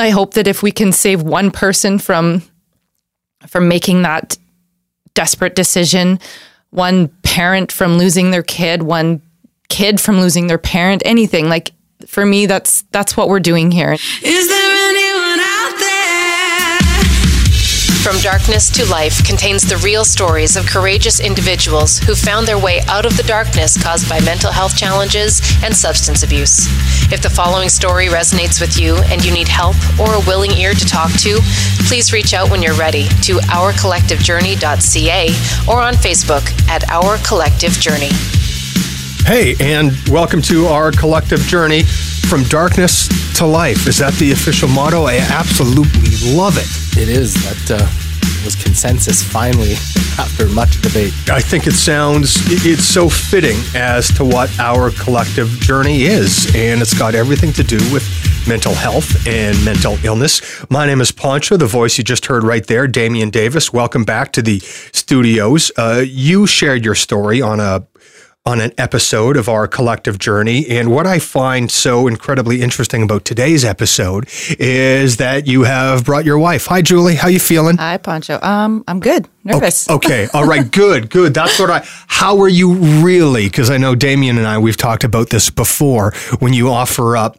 I hope that if we can save one person from from making that desperate decision, one parent from losing their kid, one kid from losing their parent, anything like for me that's that's what we're doing here. Is From Darkness to Life contains the real stories of courageous individuals who found their way out of the darkness caused by mental health challenges and substance abuse. If the following story resonates with you and you need help or a willing ear to talk to, please reach out when you're ready to ourcollectivejourney.ca or on Facebook at Our Collective Journey. Hey, and welcome to our collective journey from darkness to life. Is that the official motto? I absolutely love it. It is. That uh, was consensus finally after much debate. I think it sounds, it's so fitting as to what our collective journey is. And it's got everything to do with mental health and mental illness. My name is Poncho, the voice you just heard right there, Damian Davis. Welcome back to the studios. Uh, you shared your story on a on an episode of our collective journey. And what I find so incredibly interesting about today's episode is that you have brought your wife. Hi, Julie. How you feeling? Hi, Poncho. Um, I'm good. Nervous. Okay. All right. Good. Good. That's what I. How are you really? Because I know Damien and I we've talked about this before. When you offer up,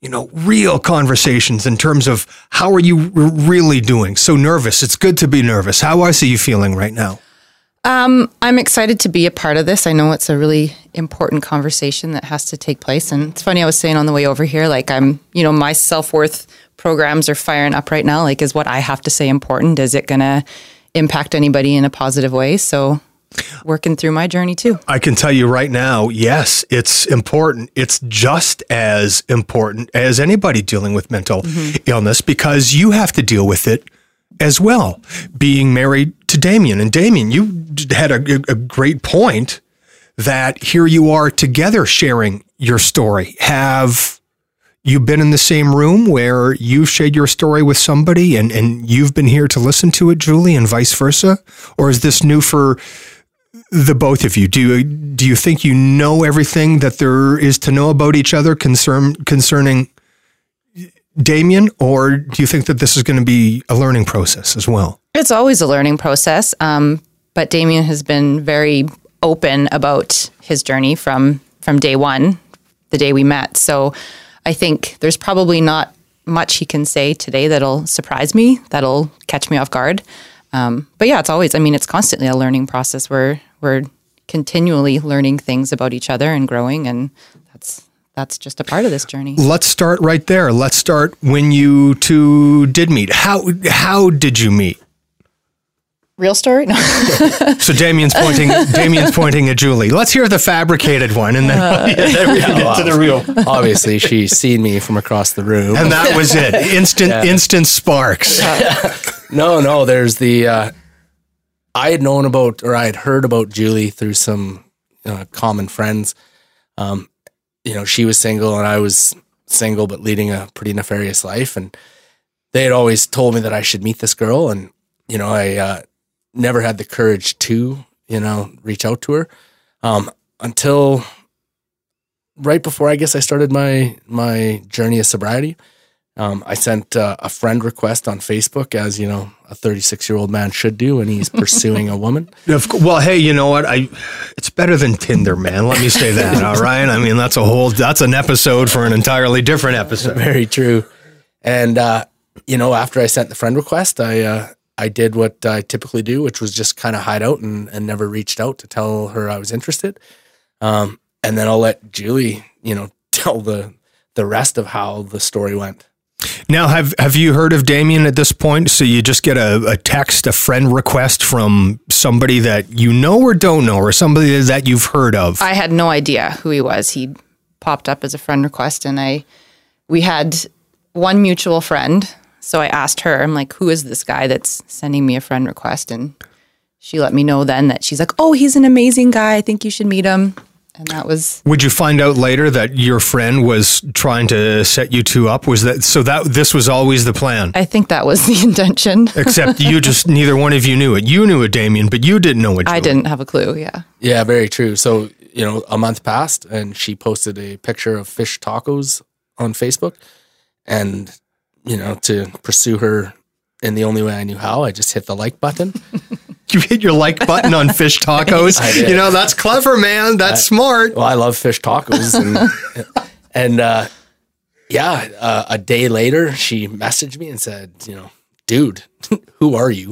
you know, real conversations in terms of how are you really doing? So nervous. It's good to be nervous. How are you feeling right now? Um, I'm excited to be a part of this. I know it's a really important conversation that has to take place. And it's funny, I was saying on the way over here, like I'm, you know, my self worth programs are firing up right now. Like, is what I have to say important? Is it going to impact anybody in a positive way? So, working through my journey too. I can tell you right now, yes, it's important. It's just as important as anybody dealing with mental illness because you have to deal with it as well, being married to Damien. And Damien, you had a, a great point that here you are together sharing your story. Have you been in the same room where you've shared your story with somebody and, and you've been here to listen to it, Julie, and vice versa? Or is this new for the both of you? Do you, do you think you know everything that there is to know about each other concern, concerning Damien, or do you think that this is going to be a learning process as well? It's always a learning process. Um, but Damien has been very open about his journey from from day one, the day we met. So I think there's probably not much he can say today that'll surprise me, that'll catch me off guard. Um, but yeah, it's always. I mean, it's constantly a learning process. We're we're continually learning things about each other and growing, and that's that's just a part of this journey. Let's start right there. Let's start when you two did meet. How how did you meet? Real story? No. So Damien's pointing. Damien's pointing at Julie. Let's hear the fabricated one, and then, then we can get to the real. Obviously, she's seen me from across the room. And that was it. Instant instant sparks. No, no, there's the. Uh, I had known about, or I had heard about Julie through some uh, common friends. Um, you know, she was single and I was single, but leading a pretty nefarious life. And they had always told me that I should meet this girl. And, you know, I uh, never had the courage to, you know, reach out to her um, until right before I guess I started my my journey of sobriety. Um, I sent uh, a friend request on Facebook, as you know, a 36 year old man should do when he's pursuing a woman. Well, hey, you know what? I it's better than Tinder, man. Let me say that. all right. I mean, that's a whole that's an episode for an entirely different episode. Very true. And uh, you know, after I sent the friend request, I uh, I did what I typically do, which was just kind of hide out and, and never reached out to tell her I was interested. Um, and then I'll let Julie, you know, tell the the rest of how the story went. Now, have have you heard of Damien at this point? So you just get a, a text, a friend request from somebody that you know or don't know, or somebody that you've heard of. I had no idea who he was. He popped up as a friend request, and I we had one mutual friend. So I asked her, I'm like, who is this guy that's sending me a friend request? And she let me know then that she's like, oh, he's an amazing guy. I think you should meet him. And that was Would you find out later that your friend was trying to set you two up? Was that so? That this was always the plan. I think that was the intention. Except you just neither one of you knew it. You knew it, Damien, but you didn't know it. I didn't have a clue. Yeah. Yeah, very true. So, you know, a month passed and she posted a picture of fish tacos on Facebook. And you know, to pursue her in the only way I knew how. I just hit the like button. You hit your like button on fish tacos. You know, that's clever, man. That's smart. Well, I love fish tacos, and and uh, yeah, uh, a day later, she messaged me and said, you know, dude, who are you,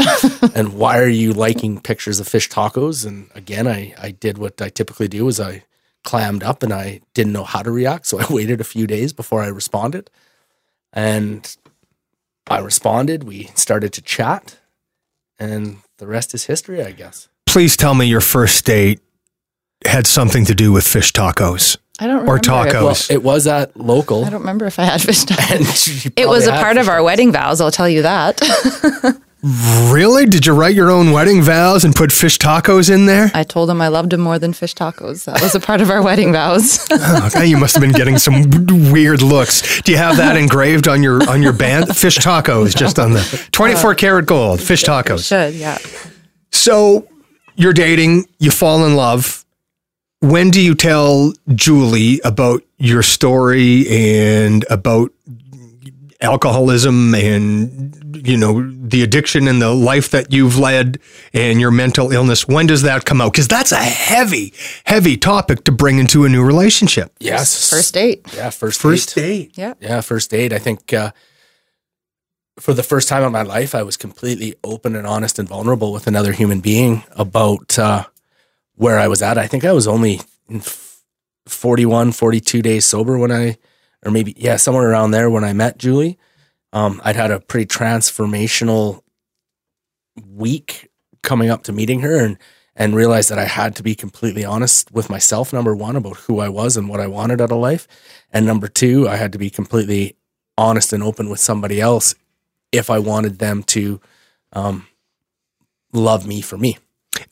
and why are you liking pictures of fish tacos? And again, I I did what I typically do, is I clammed up and I didn't know how to react, so I waited a few days before I responded, and I responded. We started to chat, and the rest is history, I guess. Please tell me your first date had something to do with fish tacos. I don't remember. Or remember. tacos. If, Well, it was at local. I don't remember if I had fish tacos. It was a part of fish our wedding vows. I'll tell you that. Really? Did you write your own wedding vows and put fish tacos in there? I told him I loved him more than fish tacos. That was a part of our wedding vows. Oh, okay, you must have been getting some weird looks. Do you have that engraved on your on your band? Fish tacos, just on the uh, 24 karat gold. Fish tacos. Should yeah. So you're dating, you fall in love. When do you tell Julie about your story and about alcoholism and you know the addiction and the life that you've led and your mental illness? When does that come out? Because that's a heavy, heavy topic to bring into a new relationship. Yes, First date. Yeah, first First date. date. Yeah. Yeah, first date. I think uh, for the first time in my life, I was completely open and honest and vulnerable with another human being about uh, where I was at. I think I was only in 41, 42 days sober when I, or maybe, yeah, somewhere around there when I met Julie. Um, I'd had a pretty transformational week coming up to meeting her and and realized that I had to be completely honest with myself number 1 about who I was and what I wanted out of life and number 2 I had to be completely honest and open with somebody else if I wanted them to um, love me for me.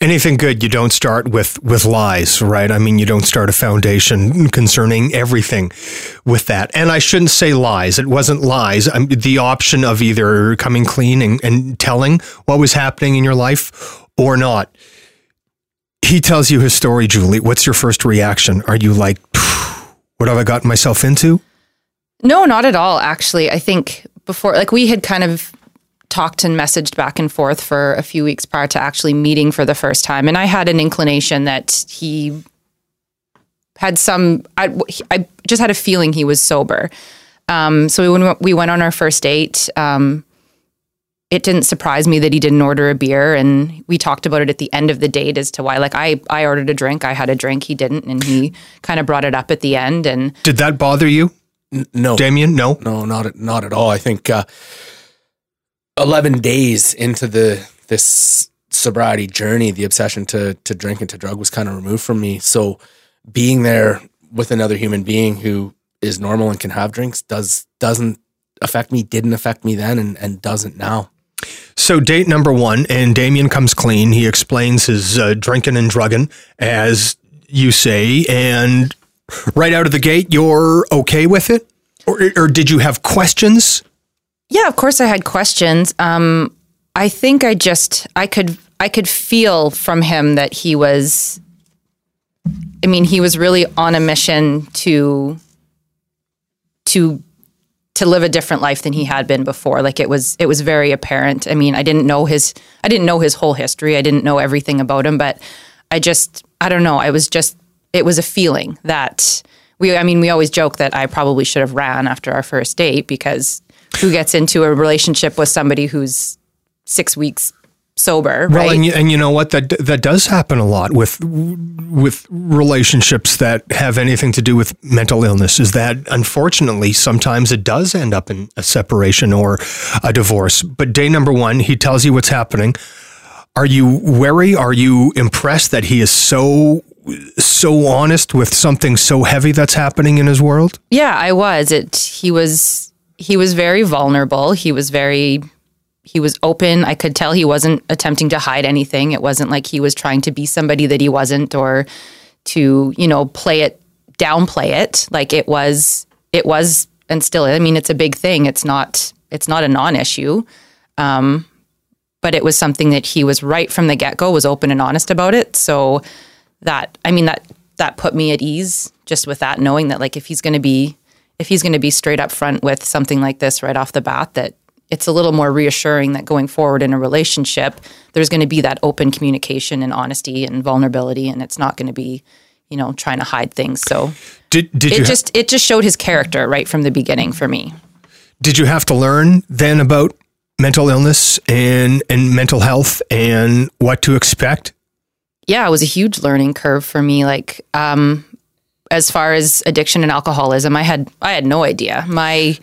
Anything good, you don't start with with lies, right? I mean, you don't start a foundation concerning everything with that. And I shouldn't say lies. It wasn't lies. Um, the option of either coming clean and, and telling what was happening in your life or not. He tells you his story, Julie. What's your first reaction? Are you like, what have I gotten myself into? No, not at all. Actually, I think before, like we had kind of talked and messaged back and forth for a few weeks prior to actually meeting for the first time, and I had an inclination that he had some. I, I just had a feeling he was sober. Um, so when we went on our first date, um, it didn't surprise me that he didn't order a beer, and we talked about it at the end of the date as to why. Like I, I ordered a drink, I had a drink, he didn't, and he kind of brought it up at the end, and Did that bother you, No. Damien? No. No, not at, not at all. I think uh, eleven days into the this sobriety journey, the obsession to to drink and to drug was kind of removed from me. So being there with another human being who is normal and can have drinks does doesn't affect me. Didn't affect me then, and and doesn't now. So date number one, and Damien comes clean. He explains his uh, drinking and drugging, as you say, and right out of the gate, you're okay with it, or, or did you have questions? Yeah, of course I had questions. Um, I think I just I could I could feel from him that he was I mean, he was really on a mission to to to live a different life than he had been before. Like it was it was very apparent. I mean, I didn't know his I didn't know his whole history. I didn't know everything about him, but I just I don't know. I was just it was a feeling that we I mean, we always joke that I probably should have ran after our first date because who gets into a relationship with somebody who's 6 weeks sober, right? Well, and you, and you know what that that does happen a lot with with relationships that have anything to do with mental illness. Is that unfortunately sometimes it does end up in a separation or a divorce. But day number one, he tells you what's happening. Are you wary? Are you impressed that he is so so honest with something so heavy that's happening in his world? Yeah, I was. It he was he was very vulnerable. He was very he was open. I could tell he wasn't attempting to hide anything. It wasn't like he was trying to be somebody that he wasn't or to, you know, play it downplay it. Like it was it was and still I mean it's a big thing. It's not it's not a non-issue. Um but it was something that he was right from the get-go was open and honest about it. So that I mean that that put me at ease just with that knowing that like if he's going to be if he's going to be straight up front with something like this right off the bat, that it's a little more reassuring that going forward in a relationship, there's going to be that open communication and honesty and vulnerability, and it's not going to be, you know, trying to hide things. So Did did you it ha- just it just showed his character right from the beginning for me. did you have to learn then about mental illness and and mental health and what to expect? yeah, it was a huge learning curve for me. Like, um, as far as addiction and alcoholism, I had I had no idea. My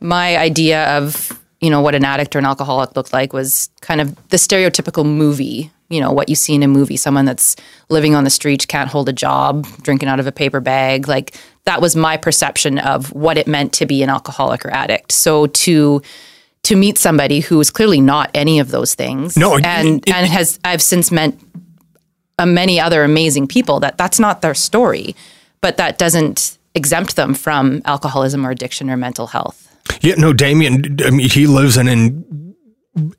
my idea of you know what an addict or an alcoholic looked like was kind of the stereotypical movie. You know what you see in a movie: someone that's living on the streets, can't hold a job, drinking out of a paper bag. Like that was my perception of what it meant to be an alcoholic or addict. So to to meet somebody who is clearly not any of those things, No, it- and it- and has I've since met uh, many other amazing people that that's not their story, but that doesn't exempt them from alcoholism or addiction or mental health. Yeah, no, Damien. I mean, he lives an in,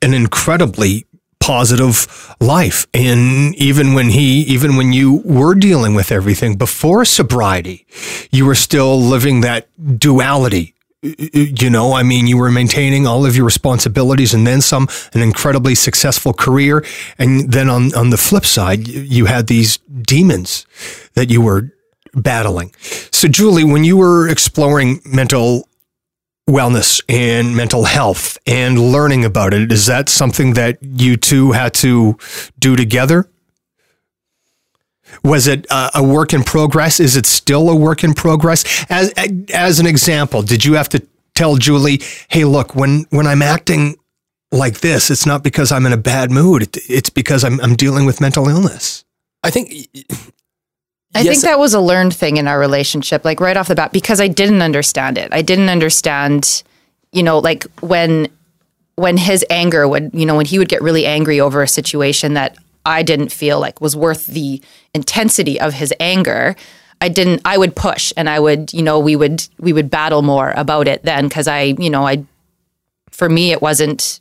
an incredibly positive life, and even when he, even when you were dealing with everything before sobriety, you were still living that duality. You know, I mean, you were maintaining all of your responsibilities and then some, an incredibly successful career. And then on, on the flip side, you had these demons that you were battling. So, Julie, when you were exploring mental wellness and mental health and learning about it. Is that something that you two had to do together? Was it uh, a work in progress? Is it still a work in progress? As as an example, did you have to tell Julie, "Hey, look, when when I'm acting like this, it's not because I'm in a bad mood. It's because I'm I'm dealing with mental illness." I think. I think that was a learned thing in our relationship, like right off the bat, because I didn't understand it. I didn't understand, you know, like when when his anger would, you know, when he would get really angry over a situation that I didn't feel like was worth the intensity of his anger. I didn't I would push and I would, you know, we would we would battle more about it then cuz I, you know, I for me it wasn't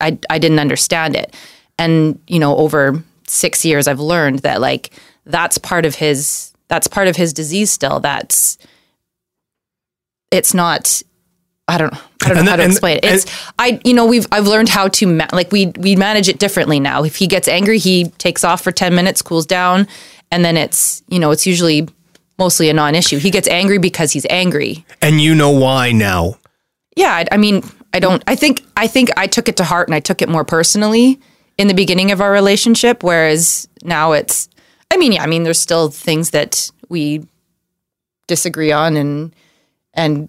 I I didn't understand it. And, you know, over 6 years I've learned that like that's part of his that's part of his disease still. That's it's not I don't I don't know And how then- to and- explain it. It's I you know we've I've learned how to ma- like we we manage it differently now. If he gets angry, he takes off for 10 minutes, cools down, and then it's you know it's usually mostly a non-issue. He gets angry because he's angry. And you know why now? Yeah, I, I mean, I don't. I think I think I took it to heart and I took it more personally in the beginning of our relationship, whereas now it's. I mean, yeah, I mean, there's still things that we disagree on and and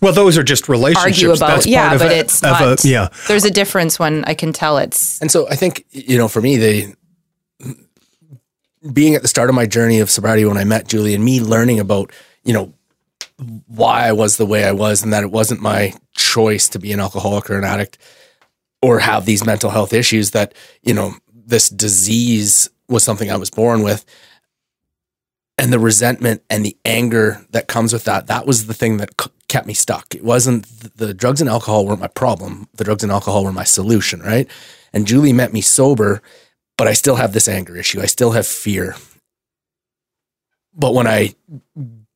Well, those are just relationships. argue about. That's yeah, part of but a- it's of not. a, yeah. There's a difference when I can tell it's. And so I think, you know, for me, they being at the start of my journey of sobriety when I met Julie and me learning about, you know, why I was the way I was and that it wasn't my choice to be an alcoholic or an addict or have these mental health issues that, you know, this disease was something I was born with. And the resentment and the anger that comes with that, that was the thing that kept me stuck. It wasn't the drugs and alcohol weren't my problem. The drugs and alcohol were my solution, right? And Julie met me sober, but I still have this anger issue. I still have fear. But when I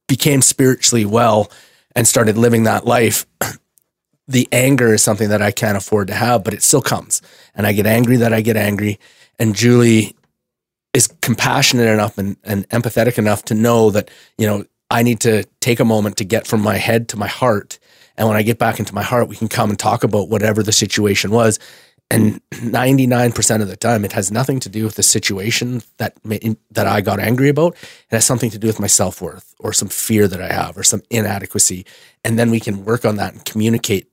became spiritually well and started living that life, the anger is something that I can't afford to have, but it still comes. And I get angry that I get angry. And Julie is compassionate enough and, and empathetic enough to know that, you know, I need to take a moment to get from my head to my heart. And when I get back into my heart, we can come and talk about whatever the situation was. And 99% of the time, it has nothing to do with the situation that that I got angry about. It has something to do with my self worth or some fear that I have or some inadequacy. And then we can work on that and communicate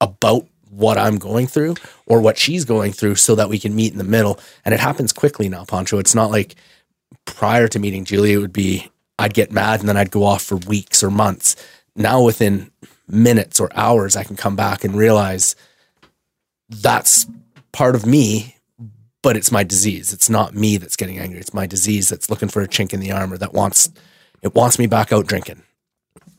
about what I'm going through or what she's going through so that we can meet in the middle. And it happens quickly now, Poncho. It's not like prior to meeting Julie, it would be I'd get mad and then I'd go off for weeks or months. Now, within minutes or hours, I can come back and realize that's part of me, but it's my disease. It's not me that's getting angry. It's my disease that's looking for a chink in the armor that wants it wants me back out drinking.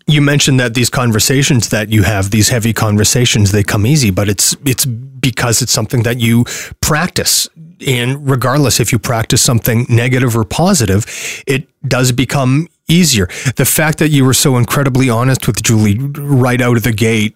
You mentioned that these conversations that you have, these heavy conversations, they come easy, but it's it's because it's something that you practice. And regardless if you practice something negative or positive, it does become easier. The fact that you were so incredibly honest with Julie right out of the gate.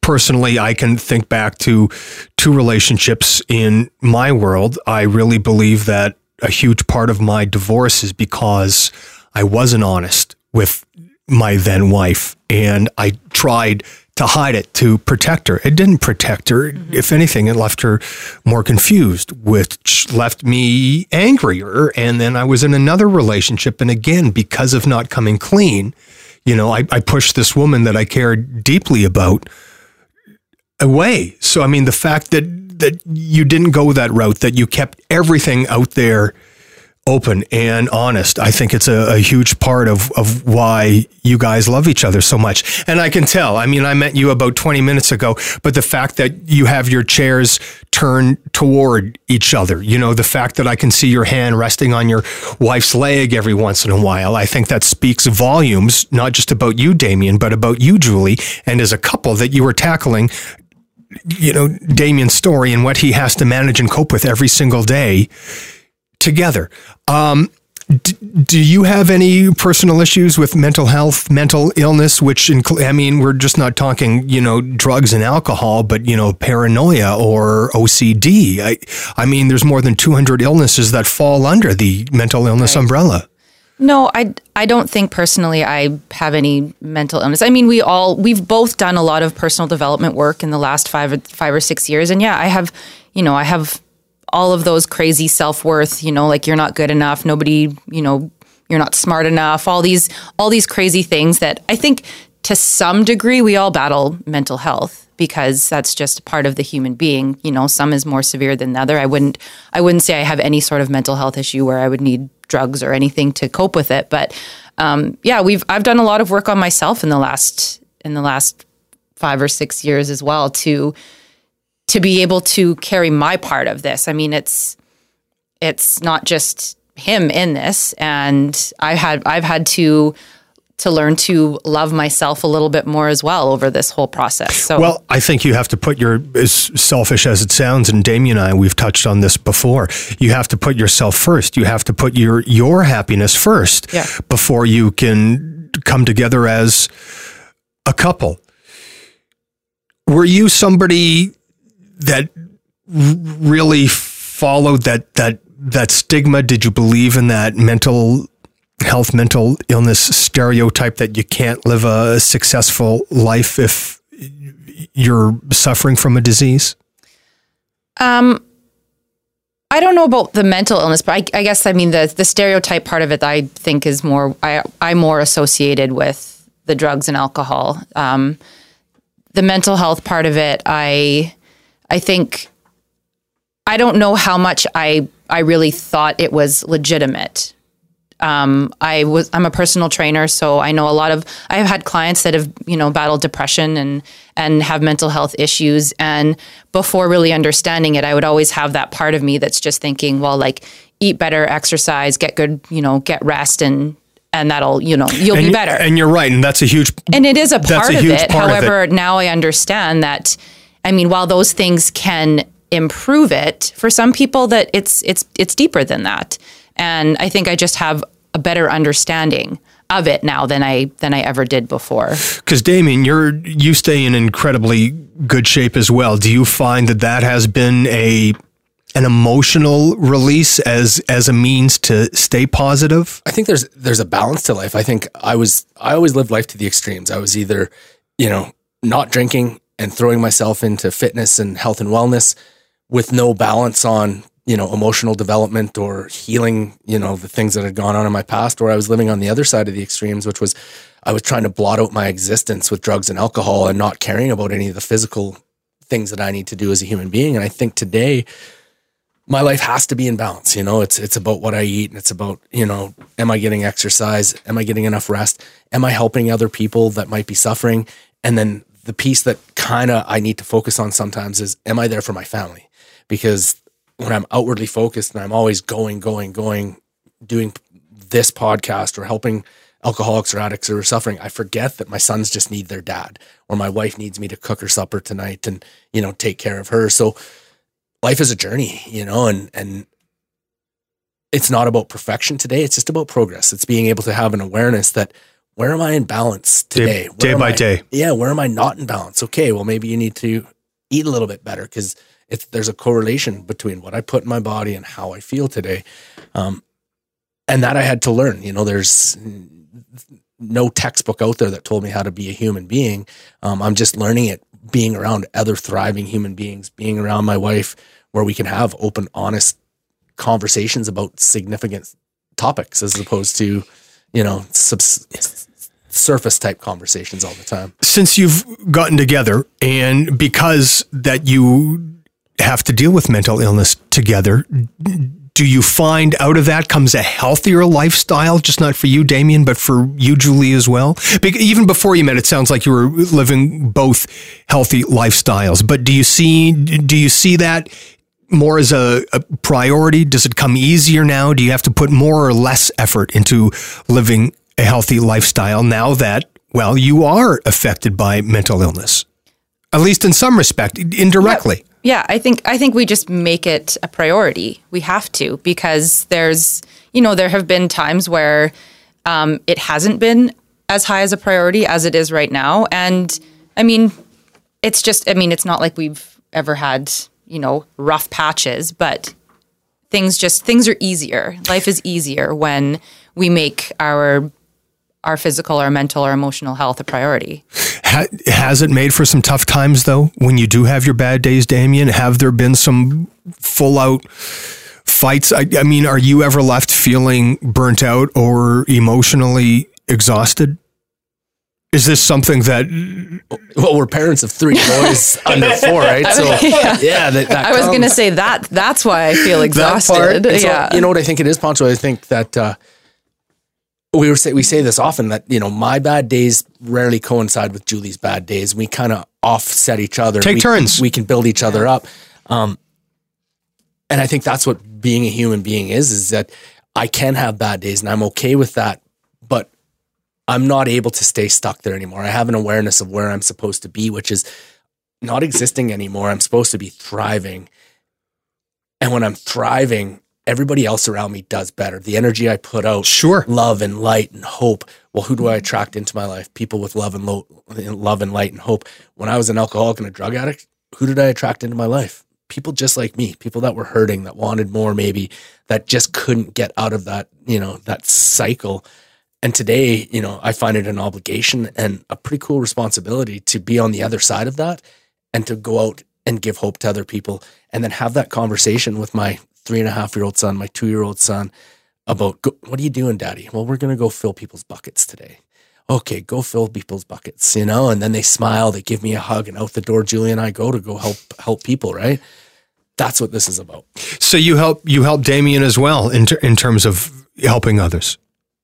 Personally, I can think back to two relationships in my world. I really believe that a huge part of my divorce is because I wasn't honest with my then wife and I tried to hide it to protect her. It didn't protect her. Mm-hmm. If anything, it left her more confused, which left me angrier. And then I was in another relationship. And again, because of not coming clean, you know, I, I pushed this woman that I cared deeply about away. So, I mean, the fact that, that you didn't go that route, that you kept everything out there open and honest. I think it's a, a, huge part of, of why you guys love each other so much. And I can tell. I mean, I met you about 20 minutes ago, but the fact that you have your chairs turned toward each other, you know, the fact that I can see your hand resting on your wife's leg every once in a while, I think that speaks volumes, not just about you, Damien, but about you, Julie, and as a couple that you were tackling you know, Damien's story and what he has to manage and cope with every single day together. Um, d- do you have any personal issues with mental health, mental illness, which include, I mean, we're just not talking, you know, drugs and alcohol, but, you know, paranoia or OCD. I, I mean, there's more than 200 illnesses that fall under the mental illness right. umbrella. No, I, I don't think personally I have any mental illness. I mean, we all we've both done a lot of personal development work in the last five five or six years, and yeah, I have, you know, I have all of those crazy self worth. You know, like you're not good enough. Nobody, you know, you're not smart enough. All these all these crazy things that I think to some degree we all battle mental health because that's just part of the human being. You know, some is more severe than the other. I wouldn't I wouldn't say I have any sort of mental health issue where I would need drugs or anything to cope with it. But um, yeah, we've I've done a lot of work on myself in the last in the last five or six years as well to to be able to carry my part of this. I mean, it's it's not just him in this, and I had I've had to to learn to love myself a little bit more as well over this whole process. So, well, I think you have to put your, as selfish as it sounds, and Damien and I, we've touched on this before. You have to put yourself first. You have to put your your happiness first yeah. before you can come together as a couple. Were you somebody that really followed that that that stigma? Did you believe in that mental health, mental illness stereotype that you can't live a successful life if you're suffering from a disease? Um, I don't know about the mental illness, but I, I, guess I mean the the stereotype part of it. I think is more I I more associated with the drugs and alcohol. Um, the mental health part of it, I I think I don't know how much I I really thought it was legitimate um, I was I'm a personal trainer, so I know a lot of I've had clients that have you know battled depression and and have mental health issues. And before really understanding it, I would always have that part of me that's just thinking, well, like eat better, exercise, get good, you know, get rest, and and that'll you know you'll and be better. And you're right, and that's a huge and it is a part a of it. Part However, of it. now I understand that. I mean, while those things can improve it, for some people that it's it's it's deeper than that. And I think I just have a better understanding of it now than I than I ever did before. Because Damien, you're you stay in incredibly good shape as well. Do you find that that has been a an emotional release as as a means to stay positive? I think there's there's a balance to life. I think I was I always lived life to the extremes. I was either, you know, not drinking and throwing myself into fitness and health and wellness with no balance on you know, emotional development or healing, you know, the things that had gone on in my past, or I was living on the other side of the extremes, which was I was trying to blot out my existence with drugs and alcohol and not caring about any of the physical things that I need to do as a human being. And I think today my life has to be in balance. You know, it's it's about what I eat and it's about, you know, am I getting exercise? Am I getting enough rest? Am I helping other people that might be suffering? And then the piece that kind of I need to focus on sometimes is am I there for my family? Because when I'm outwardly focused and I'm always going, going, going, doing this podcast or helping alcoholics or addicts are suffering, I forget that my sons just need their dad or my wife needs me to cook her supper tonight and, you know, take care of her. So life is a journey, you know, and, and it's not about perfection today. It's just about progress. It's being able to have an awareness that where am I in balance today? Where day by I- day. Yeah, where am I not in balance? Okay, well maybe you need to eat a little bit better because there's a correlation between what I put in my body and how I feel today. Um, and that I had to learn. You know, there's no textbook out there that told me how to be a human being. Um, I'm just learning it being around other thriving human beings, being around my wife, where we can have open, honest conversations about significant topics as opposed to, you know, subs- surface type conversations all the time. since you've gotten together and because that you have to deal with mental illness together, do you find out of that comes a healthier lifestyle, just not for you, Damien, but for you, Julie, as well? Even before you met, it sounds like you were living both healthy lifestyles. But do you see do you see that more as a, a priority? Does it come easier now? Do you have to put more or less effort into living a healthy lifestyle now that, well, you are affected by mental illness? At least in some respect, indirectly. Yeah, I think I think we just make it a priority. We have to because there's you know there have been times where um, it hasn't been as high as a priority as it is right now, and I mean, it's just I mean it's not like we've ever had you know rough patches, but things just things are easier. Life is easier when we make our our physical, our mental, our emotional health a priority. Ha- has it made for some tough times though? When you do have your bad days, Damien, have there been some full out fights? I, I mean, are you ever left feeling burnt out or emotionally exhausted? Is this something that Well, we're parents of three boys under four, right? So yeah, that, that I was going to say that that's why I feel that exhausted. part. And so, yeah. you know what I think it is, Poncho. I think that uh, we were say we say this often that you know my bad days rarely coincide with Julie's bad days. We kind of offset each other. Take we, turns. We can build each other up. Um, and I think that's what being a human being is: is that I can have bad days, and I'm okay with that. But I'm not able to stay stuck there anymore. I have an awareness of where I'm supposed to be, which is not existing anymore. I'm supposed to be thriving. And when I'm thriving, everybody else around me does better. The energy I put out, Sure. love and light and hope. Well, who do I attract into my life? People with love and lo- love and light and hope. When I was an alcoholic and a drug addict, who did I attract into my life? People just like me, people that were hurting, that wanted more, maybe that just couldn't get out of that, you know, that cycle. And today, you know, I find it an obligation and a pretty cool responsibility to be on the other side of that and to go out and give hope to other people and then have that conversation with my three and a half year old son, my two year old son about go, what are you doing, daddy? Well, we're going to go fill people's buckets today. Okay, go fill people's buckets, you know, and then they smile, they give me a hug, and out the door, Julie and I go to go help help people, right? That's what this is about. So you help you help Damien as well in ter- in terms of helping others.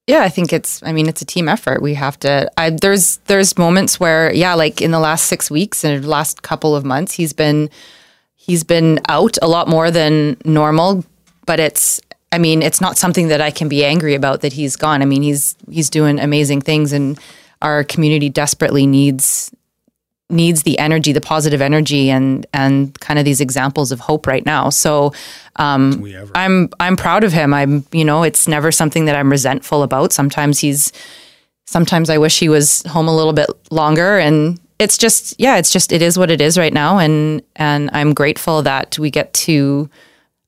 Yeah, I think it's. I mean, it's a team effort. We have to. I, there's there's moments where, yeah, like in the last six weeks and the last couple of months, he's been he's been out a lot more than normal. But it's. I mean, it's not something that I can be angry about that he's gone. I mean, he's he's doing amazing things, and our community desperately needs needs the energy, the positive energy, and and kind of these examples of hope right now. So um, I'm I'm proud of him. I'm you know it's never something that I'm resentful about. Sometimes he's sometimes I wish he was home a little bit longer, and it's just yeah, it's just it is what it is right now, and and I'm grateful that we get to.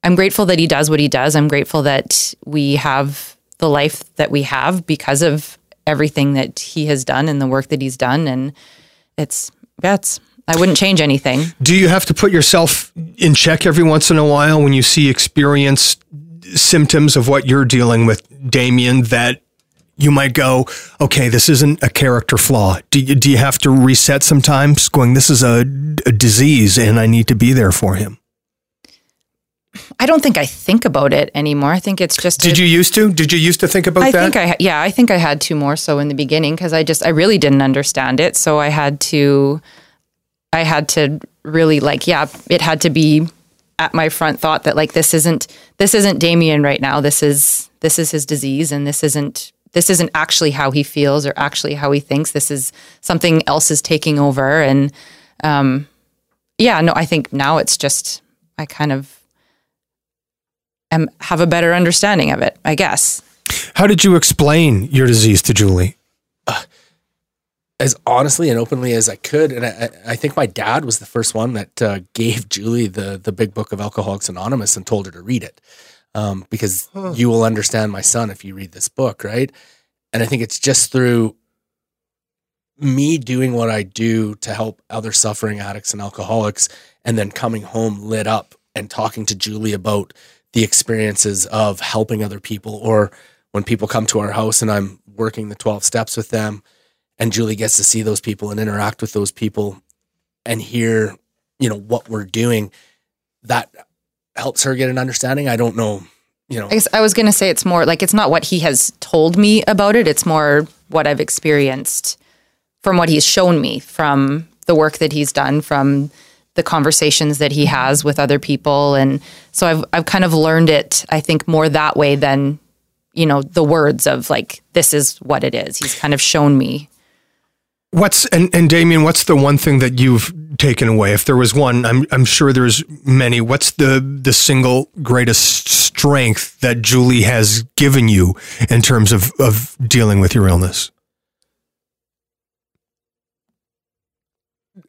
I'm grateful that he does what he does. I'm grateful that we have the life that we have because of everything that he has done and the work that he's done, and it's yeah, it's I wouldn't change anything. Do you have to put yourself in check every once in a while when you see experience symptoms of what you're dealing with, Damien, that you might go, okay, this isn't a character flaw. Do you, do you have to reset sometimes going, this is a, a disease and I need to be there for him? I don't think I think about it anymore. I think it's just Did a- you used to? Did you used to think about I that? think I yeah, I think I had to more so in the beginning because I just I really didn't understand it, so I had to I had to really like yeah, it had to be at my front thought that like this isn't this isn't Damien right now. This is this is his disease and this isn't this isn't actually how he feels or actually how he thinks. This is something else is taking over and um yeah, no, I think now it's just I kind of am, have a better understanding of it, I guess. How did you explain your disease to Julie? as honestly and openly as I could. And I, I I think my dad was the first one that uh, gave Julie the the big book of Alcoholics Anonymous and told her to read it, um, because you will understand my son if you read this book, right? And I think it's just through me doing what I do to help other suffering addicts and alcoholics, and then coming home lit up and talking to Julie about the experiences of helping other people, or when people come to our house and I'm working the 12 steps with them and Julie gets to see those people and interact with those people and hear, you know, what we're doing, that helps her get an understanding. I don't know, you know. I guess I was going to say it's more like it's not what he has told me about it. It's more what I've experienced from what he's shown me, from the work that he's done, from the conversations that he has with other people, and so I've I've kind of learned it. I think more that way than you know the words of like this is what it is. He's kind of shown me. What's and, and Damien, what's the one thing that you've taken away? If there was one, I'm I'm sure there's many. What's the the single greatest strength that Julie has given you in terms of of dealing with your illness?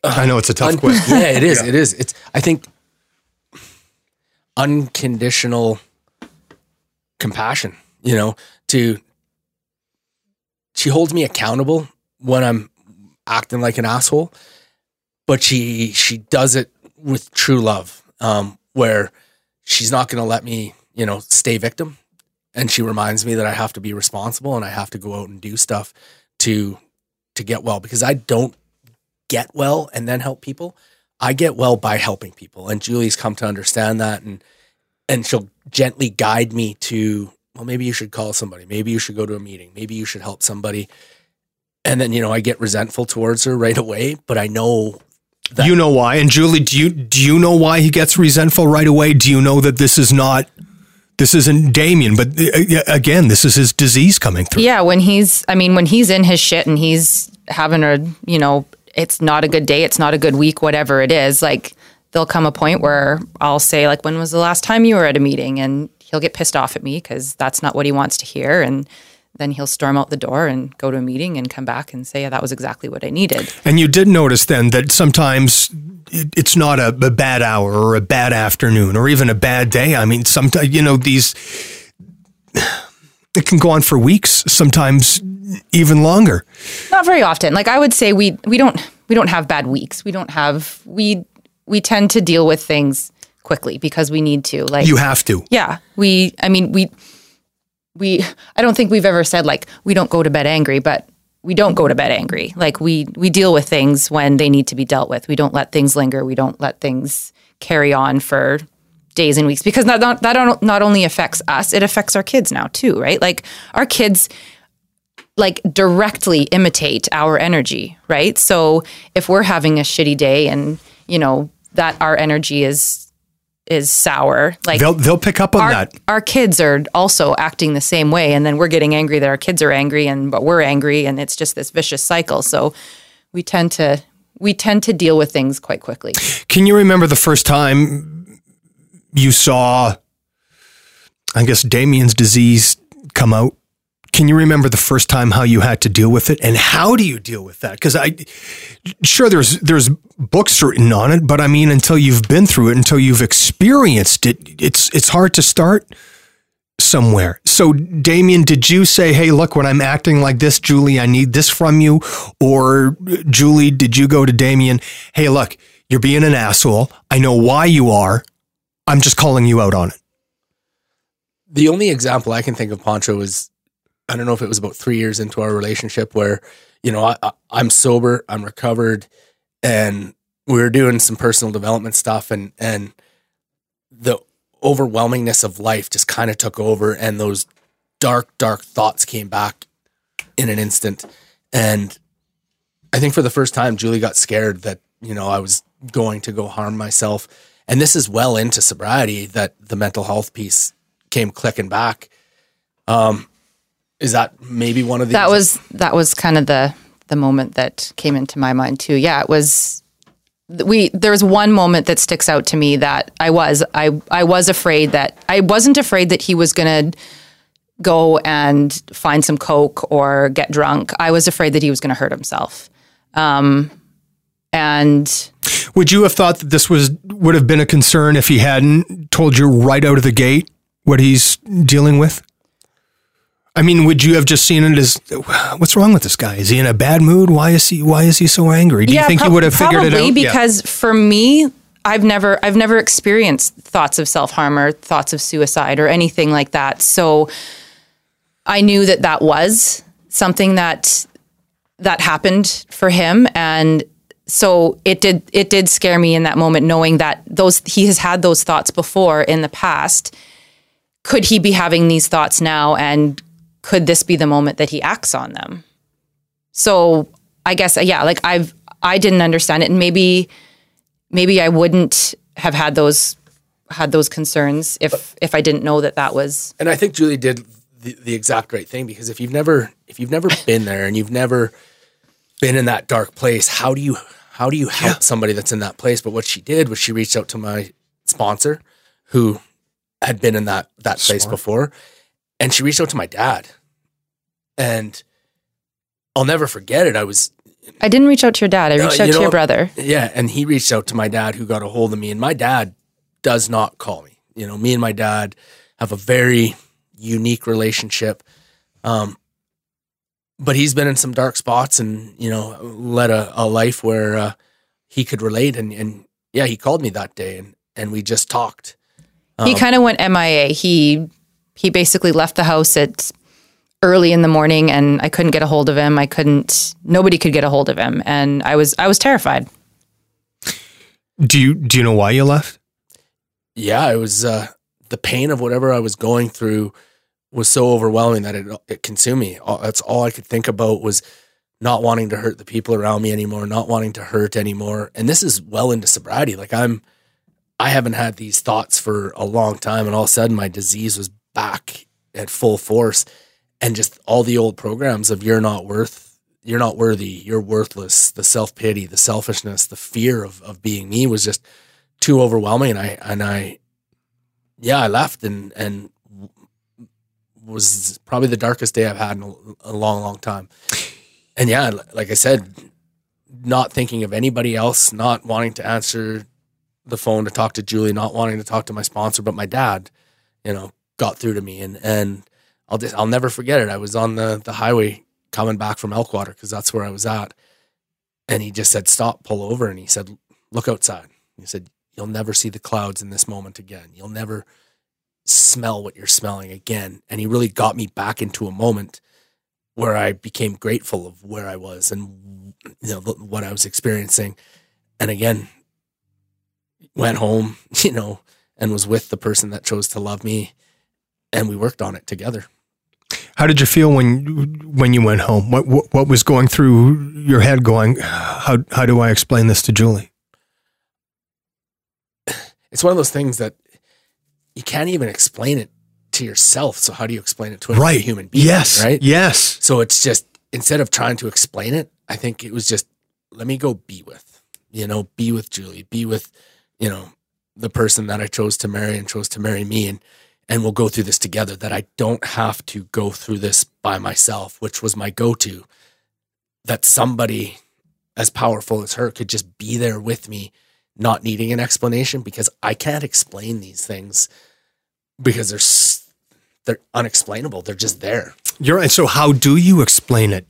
I know it's a tough Un- question. yeah, it is. It is. It's. I think unconditional compassion. You know, to she holds me accountable when I'm acting like an asshole, but she she does it with true love, um, where she's not going to let me, you know, stay victim, and she reminds me that I have to be responsible and I have to go out and do stuff to to get well because I don't get well and then help people. I get well by helping people, and Julie's come to understand that, and and she'll gently guide me to well, maybe you should call somebody, maybe you should go to a meeting, maybe you should help somebody, and then you know I get resentful towards her right away, but I know that You know why? And Julie, do you do you know why he gets resentful right away? Do you know that this is not this isn't Damien, but uh, again, this is his disease coming through. Yeah, when he's, I mean, when he's in his shit and he's having a, you know, it's not a good day, it's not a good week, whatever it is, like there'll come a point where I'll say, like, when was the last time you were at a meeting? And he'll get pissed off at me because that's not what he wants to hear. And then he'll storm out the door and go to a meeting and come back and say, yeah, that was exactly what I needed. And you did notice then that sometimes it's not a, a bad hour or a bad afternoon or even a bad day. I mean, sometimes, you know, these, it can go on for weeks, sometimes even longer. Not very often. Like I would say we we don't we don't have bad weeks. We don't have we we tend to deal with things quickly because we need to. Like You have to. Yeah. We I mean we we I don't think we've ever said like we don't go to bed angry, but we don't go to bed angry. Like we we deal with things when they need to be dealt with. We don't let things linger. We don't let things carry on for days and weeks because that not, that not, not only affects us, it affects our kids now too, right? Like our kids like directly imitate our energy, right? So if we're having a shitty day and, you know, that our energy is is sour, like They'll they'll pick up on our, that. our kids are also acting the same way and then we're getting angry that our kids are angry and but we're angry and it's just this vicious cycle so we tend to we tend to deal with things quite quickly Can you remember the first time you saw, I guess, Damien's disease come out? Can you remember the first time how you had to deal with it, and how do you deal with that? Because I, sure, there's there's books written on it, but I mean, until you've been through it, until you've experienced it, it's it's hard to start somewhere. So, Damien, did you say, "Hey, look, when I'm acting like this, Julie, I need this from you," or Julie, did you go to Damien, "Hey, look, you're being an asshole. I know why you are. I'm just calling you out on it." the only example I can think of, Poncho, is I don't know if it was about three years into our relationship where, you know, I, I, I'm sober, I'm recovered, and we were doing some personal development stuff, and and the overwhelmingness of life just kind of took over, and those dark, dark thoughts came back in an instant, and I think for the first time, Julie got scared that you know I was going to go harm myself, and this is well into sobriety that the mental health piece came clicking back. Um, is that maybe one of the that was that was kind of the the moment that came into my mind too yeah it was we there was one moment that sticks out to me that I was I I was afraid that I wasn't afraid that he was going to go and find some coke or get drunk. I was afraid that he was going to hurt himself. Um, and Would you have thought that this was would have been a concern if he hadn't told you right out of the gate what he's dealing with? I mean, would you have just seen it as what's wrong with this guy? Is he in a bad mood? Why is he why is he so angry? Do you think prob- you would have figured it probably out? Yeah. because for me, I've never I've never experienced thoughts of self harm or thoughts of suicide or anything like that. So I knew that that was something that that happened for him, and so it did it did scare me in that moment, knowing that those he has had those thoughts before in the past. Could he be having these thoughts now, and could this be the moment that he acts on them? So I guess uh, yeah, like I've I didn't understand it, and maybe maybe I wouldn't have had those had those concerns if if I didn't know that that was and I think Julie did the, the exact right thing because if you've never if you've never been there and you've never been in that dark place, how do you how do you help somebody that's in that place? But what she did was she reached out to my sponsor, who had been in that that place before, and she reached out to my dad, and I'll never forget it. I was I didn't reach out to your dad. I reached Uh, out you to your brother. Yeah, and he reached out to my dad, who got a hold of me, and my dad does not call me. You know, me and my dad have a very unique relationship. Um, but he's been in some dark spots, and you know, led a, a life where uh, he could relate. And, and yeah, he called me that day, and and we just talked. he kind of went MIA. He he basically left the house at early in the morning, and I couldn't get a hold of him. I couldn't. Nobody could get a hold of him, and I was I was terrified. Do you do you know why you left? yeah, it was uh, the pain of whatever I was going through was so overwhelming that it it consumed me. All, that's all I could think about was not wanting to hurt the people around me anymore, not wanting to hurt anymore. And this is well into sobriety. Like I'm, I haven't had these thoughts for a long time, and all of a sudden my disease was back at full force, and just all the old programs of you're not worth. You're not worthy. You're worthless. The self pity, the selfishness, the fear of, of being me was just too overwhelming and I and I yeah I left and and was probably the darkest day I've had in a, a long long time and yeah like I said not thinking of anybody else not wanting to answer the phone to talk to Julie not wanting to talk to my sponsor but my dad you know got through to me and and I'll just I'll never forget it. I was on the the highway coming back from Elkwater because that's where I was at. And he just said stop pull over. And he said look outside. He said you'll never see the clouds in this moment again. You'll never smell what you're smelling again. And he really got me back into a moment where I became grateful of where I was and you know what I was experiencing. And again went home you know and was with the person that chose to love me. And we worked on it together How did you feel when when you went home? What what, what was going through your head? Going, how how do I explain this to Julie? it's one of those things that you can't even explain it to yourself. So how do you explain it to another Right, human being? Yes, Right. Yes. So it's just instead of trying to explain it, I think it was just let me go be with, you know, be with Julie, be with, you know, the person that I chose to marry and chose to marry me and and we'll go through this together that I don't have to go through this by myself, which was my go-to. That somebody as powerful as her could just be there with me, not needing an explanation because I can't explain these things because they're they're unexplainable. They're just there. You're right. So how do you explain it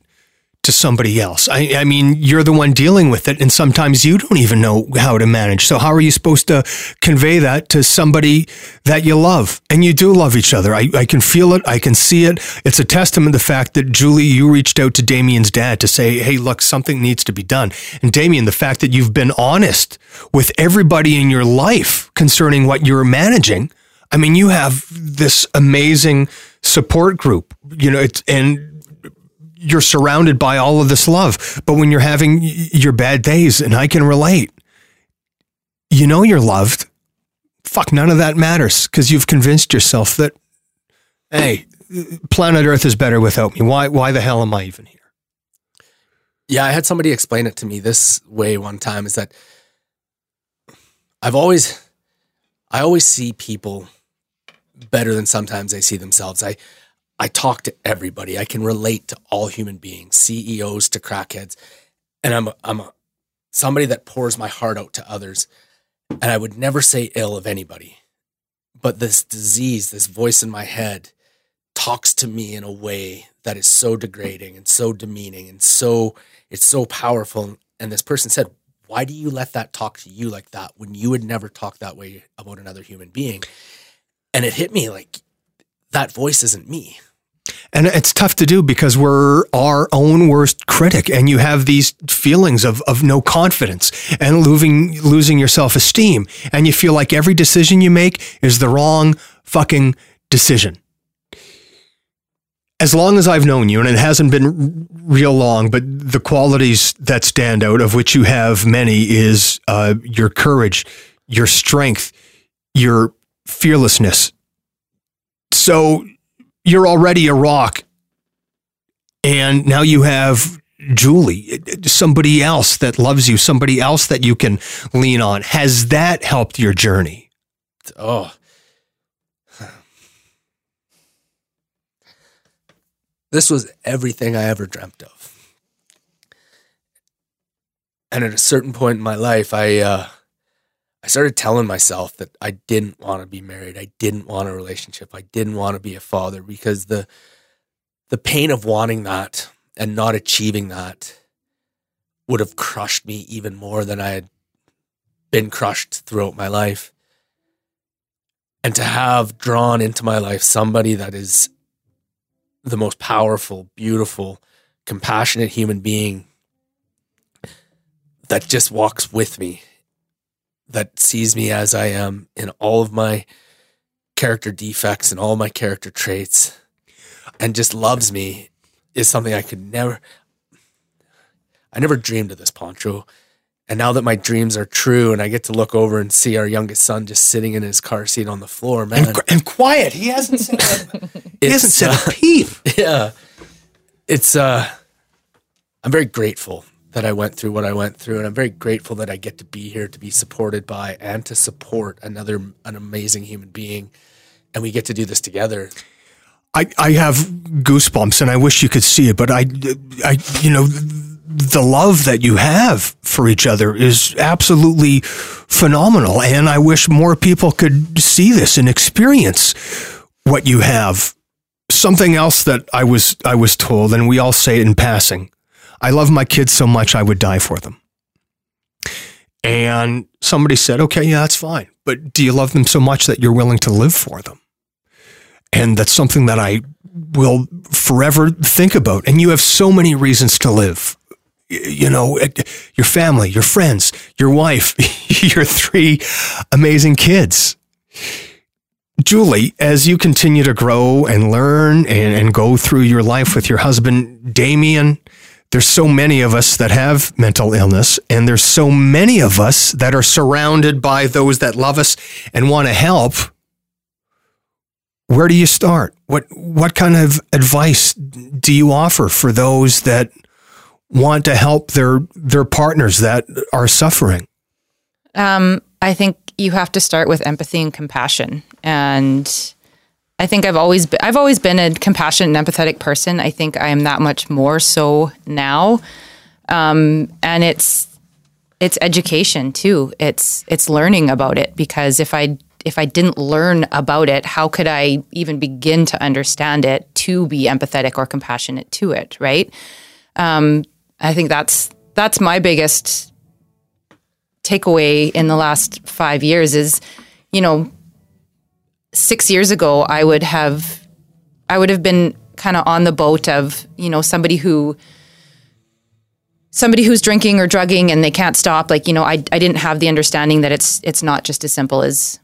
to somebody else? I, I mean, you're the one dealing with it, and sometimes you don't even know how to manage. So how are you supposed to convey that to somebody that you love and you do love each other? I, I can feel it. I can see it. It's a testament to the fact that Julie, you reached out to Damien's dad to say, "Hey, look, something needs to be done." And Damien, the fact that you've been honest with everybody in your life concerning what you're managing. I mean, you have this amazing support group, you know, it's, and you're surrounded by all of this love. But when you're having your bad days, and I can relate, you know you're loved. Fuck, none of that matters because you've convinced yourself that, hey, planet Earth is better without me. Why? Why the hell am I even here? Yeah, I had somebody explain it to me this way one time is that I've always, I always see people better than sometimes they see themselves. I, I talk to everybody. I can relate to all human beings, CEOs to crackheads, and I'm a, I'm a, somebody that pours my heart out to others. And I would never say ill of anybody, but this disease, this voice in my head, talks to me in a way that is so degrading and so demeaning and so it's so powerful. And this person said, "Why do you let that talk to you like that when you would never talk that way about another human being?" And it hit me like that voice isn't me. And it's tough to do because we're our own worst critic, and you have these feelings of, of no confidence and losing losing your self esteem, and you feel like every decision you make is the wrong fucking decision. As long as I've known you, and it hasn't been real long, but the qualities that stand out, of which you have many, is uh, your courage, your strength, your fearlessness. So you're already a rock. And now you have Julie, somebody else that loves you, somebody else that you can lean on. Has that helped your journey? Oh. This was everything I ever dreamt of. And at a certain point in my life, I uh, I started telling myself that I didn't want to be married. I didn't want a relationship. I didn't want to be a father because the the pain of wanting that and not achieving that would have crushed me even more than I had been crushed throughout my life. And to have drawn into my life somebody that is the most powerful, beautiful, compassionate human being that just walks with me, that sees me as I am in all of my character defects and all my character traits, and just loves me is something I could never. I never dreamed of this, Poncho. And now that my dreams are true and I get to look over and see our youngest son just sitting in his car seat on the floor, man. And, and quiet. He hasn't said a, he hasn't said uh, a peep. yeah it's uh i'm very grateful that i went through what i went through and i'm very grateful that i get to be here to be supported by and to support another an amazing human being and we get to do this together I, I have goosebumps and I wish you could see it, but I, I, you know, the love that you have for each other is absolutely phenomenal. And I wish more people could see this and experience what you have. Something else that I was, I was told, and we all say it in passing. I love my kids so much I would die for them. And somebody said, okay, yeah, that's fine. But do you love them so much that you're willing to live for them? And that's something that I will forever think about. And you have so many reasons to live. You know, eh, your family, your friends, your wife, your three amazing kids. Julie, as you continue to grow and learn and, and go through your life with your husband, Damien, there's so many of us that have mental illness, and there's so many of us that are surrounded by those that love us and want to help where do you start? What what kind of advice do you offer for those that want to help their their partners that are suffering? Um, I think you have to start with empathy and compassion. And I think I've always been, I've always been a compassionate and empathetic person. I think I am that much more so now. Um, and it's it's education too. It's it's learning about it because if I if I didn't learn about it, how could I even begin to understand it to be empathetic or compassionate to it, right? Um, I think that's that's my biggest takeaway in the last five years is, you know, six years ago I would have, I would have been kind of on the boat of, you know, somebody who, somebody who's drinking or drugging and they can't stop. Like, you know, I, I didn't have the understanding that it's, it's not just as simple as,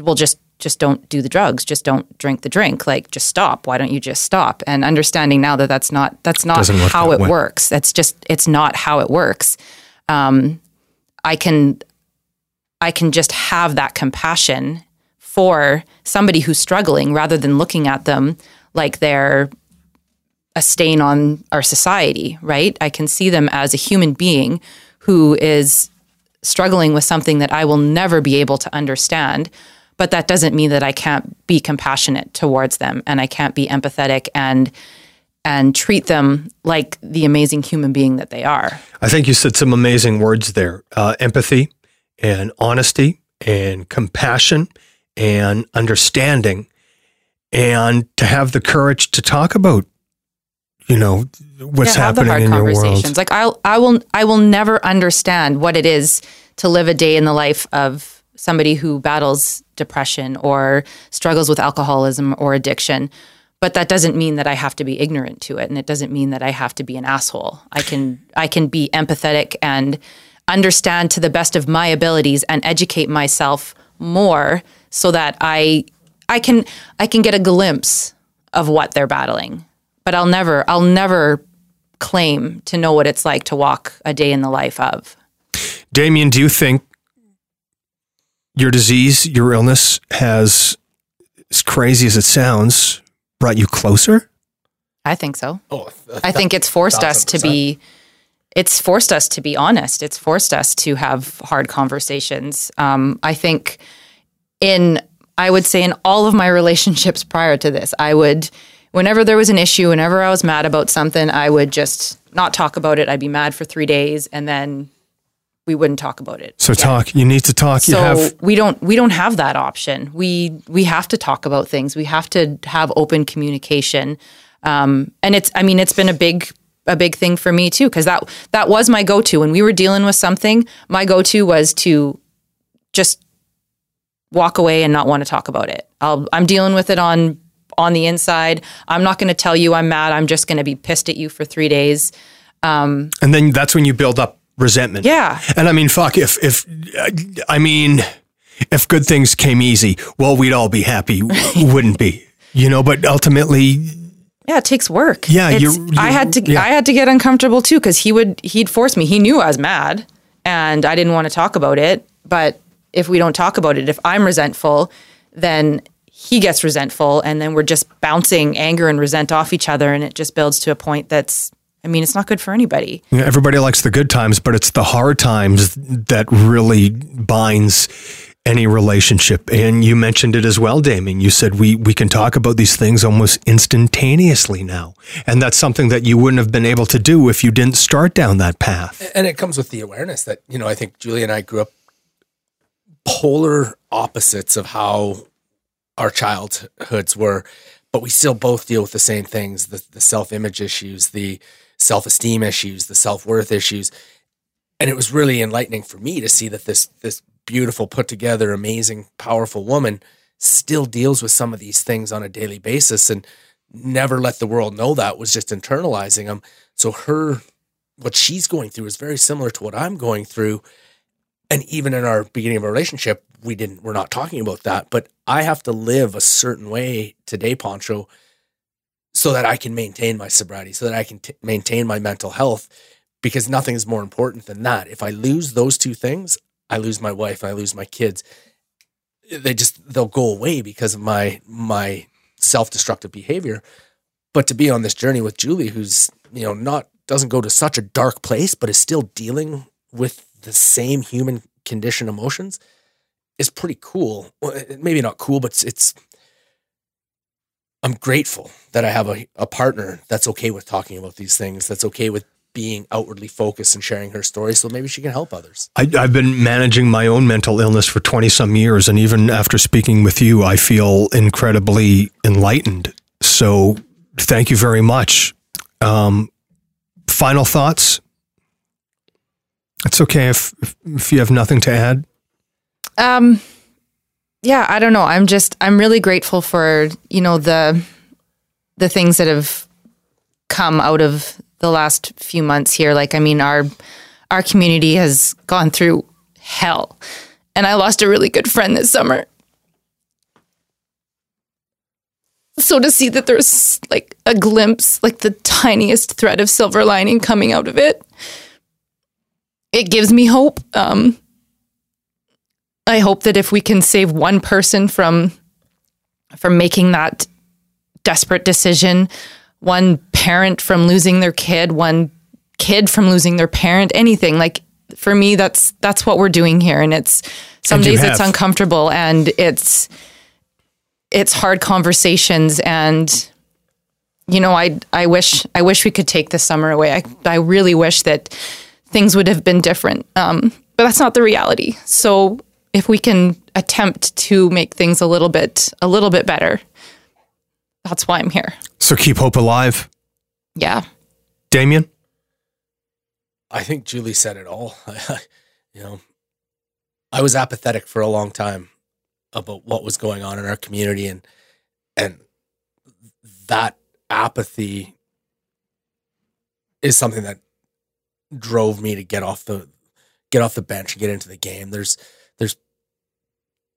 well, just, just don't do the drugs. Just don't drink the drink. Like, just stop. Why don't you just stop? And understanding now that that's not, that's not how it way. works. That's just, it's not how it works. Um, I can I can just have that compassion for somebody who's struggling rather than looking at them like they're a stain on our society, right? I can see them as a human being who is struggling with something that I will never be able to understand. But that doesn't mean that I can't be compassionate towards them and I can't be empathetic and and treat them like the amazing human being that they are. I think you said some amazing words there uh, empathy and honesty and compassion and understanding and to have the courage to talk about you know what's Yeah, have the happening hard in your world conversations. Like I'll I will I will never understand what it is to live a day in the life of somebody who battles depression or struggles with alcoholism or addiction. But that doesn't mean that I have to be ignorant to it and it doesn't mean that I have to be an asshole. I can I can be empathetic and understand to the best of my abilities and educate myself more so that I I can I can get a glimpse of what they're battling. But I'll never I'll never claim to know what it's like to walk a day in the life of. damien do you think your disease your illness has as crazy as it sounds brought you closer I think so. Oh, I think it's forced us to be it's forced us to be honest. It's forced us to have hard conversations. Um, I think in I would say in all of my relationships prior to this, I would whenever there was an issue, whenever I was mad about something, I would just not talk about it. I'd be mad for three days and then we wouldn't talk about it. so talk you need to talk you So have we don't we don't have that option. We we have to talk about things. We have to have open communication. Um, and it's I mean it's been a big a big thing for me too because that that was my go to when we were dealing with something. My go to was to just walk away and not want to talk about it. I'll, I'm dealing with it on on the inside. I'm not going to tell you I'm mad. I'm just going to be pissed at you for three days. Um, and then that's when you build up resentment Yeah. And I mean, fuck, if, if, I mean, if good things came easy, well, we'd all be happy, wouldn't be, you know, but ultimately, Yeah, it takes work. Yeah, you're- I you're- had to. yeah. I had to get uncomfortable too because he would. He'd force me. He knew I was mad, and I didn't want to talk about it. But if we don't talk about it, if I'm resentful, then he gets resentful, and then we're just bouncing anger and resent off each other, and it just builds to a point that's. I mean, it's not good for anybody. know, everybody likes the good times, but it's the hard times that really binds any relationship. And you mentioned it as well, Damien. You said we, we can talk about these things almost instantaneously now. And that's something that you wouldn't have been able to do if you didn't start down that path. and it comes with the awareness that you know i think julie and i grew up polar opposites of how our childhoods were but we still both deal with the same things the, the self-image issues the self-esteem issues the self-worth issues and it was really enlightening for me to see that this this beautiful put together amazing powerful woman still deals with some of these things on a daily basis and never let the world know that was just internalizing them so her what she's going through is very similar to what I'm going through. And even in our beginning of our relationship, we didn't, we're not talking about that. But I have to live a certain way today, Poncho, so that I can maintain my sobriety, so that I can t- maintain my mental health, because nothing is more important than that. If I lose those two things, I lose my wife, I lose my kids. They just, they'll go away because of my, my self destructive behavior. But to be on this journey with Julie, who's, you know, not, doesn't go to such a dark place, but is still dealing with the same human condition emotions is pretty cool. Maybe not cool, but it's, it's I'm grateful that I have a, a partner that's okay with talking about these things, that's okay with being outwardly focused and sharing her story. So maybe she can help others. I, I've been managing my own mental illness for 20 some years. And even after speaking with you, I feel incredibly enlightened. So thank you very much. Um, final thoughts? It's okay if, if, if you have nothing to add. Um, yeah, I don't know. I'm just I'm really grateful for you know the the things that have come out of the last few months here. Like, I mean, our our community has gone through hell, and I lost a really good friend this summer. So to see that there's like a glimpse, like the tiniest thread of silver lining coming out of it, it gives me hope. Um, I hope that if we can save one person from from making that desperate decision, one parent from losing their kid, one kid from losing their parent, anything like for me, that's that's what we're doing here, and it's some And days it's uncomfortable and it's it's hard conversations and you know I I wish I wish we could take the summer away. I I really wish that things would have been different, um, but that's not the reality. So if we can attempt to make things a little bit a little bit better, that's why I'm here. So keep hope alive. Yeah. Damien? I think Julie said it all. you know, I was apathetic for a long time about what was going on in our community and and that apathy is something that drove me to get off the get off the bench and get into the game. There's there's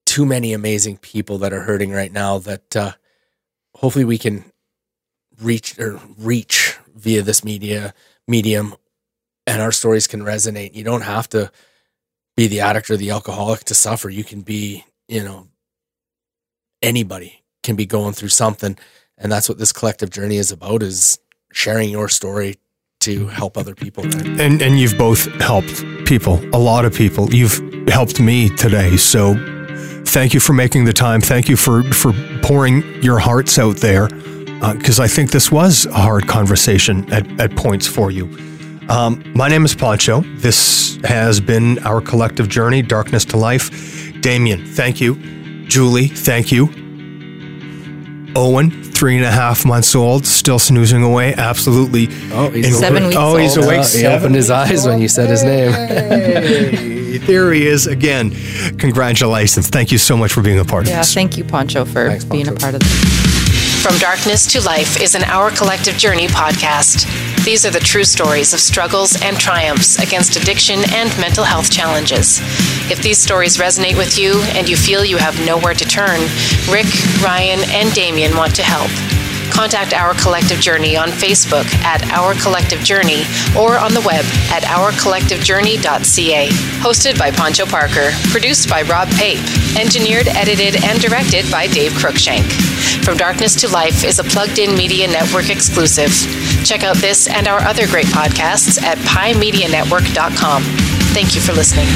too many amazing people that are hurting right now that uh, hopefully we can reach or reach via this media medium and our stories can resonate. You don't have to be the addict or the alcoholic to suffer. You can be, you know, anybody can be going through something. And that's what this collective journey is about is sharing your story to help other people. And and you've both helped people, a lot of people. You've helped me today. So thank you for making the time. Thank you for for pouring your hearts out there. Because I think this was a hard conversation at, at points for you. Um, my name is Poncho. This has been our collective journey, Darkness to Life. Damien, thank you. Julie, thank you. Owen, three and a half months old, still snoozing away. Absolutely. Oh, he's in- Seven weeks Oh, he's old. awake. Uh, he opened his eyes when you said his name. Hey, there he is again. Congratulations. Thank you so much for being a part of this. Yeah. Thank you, Poncho, for Thanks, being a part of this. From Darkness to Life is an Our Collective Journey podcast. These are the true stories of struggles and triumphs against addiction and mental health challenges. If these stories resonate with you and you feel you have nowhere to turn, Rick, Ryan, and Damien want to help. Contact Our Collective Journey on Facebook at Our Collective Journey or on the web at ourcollectivejourney.ca. Hosted by Poncho Parker, produced by Rob Pape, engineered, edited, and directed by Dave Cruikshank. From Darkness to Life is a plugged in media network exclusive. Check out this and our other great podcasts at piemedianetwork.com. Thank you for listening.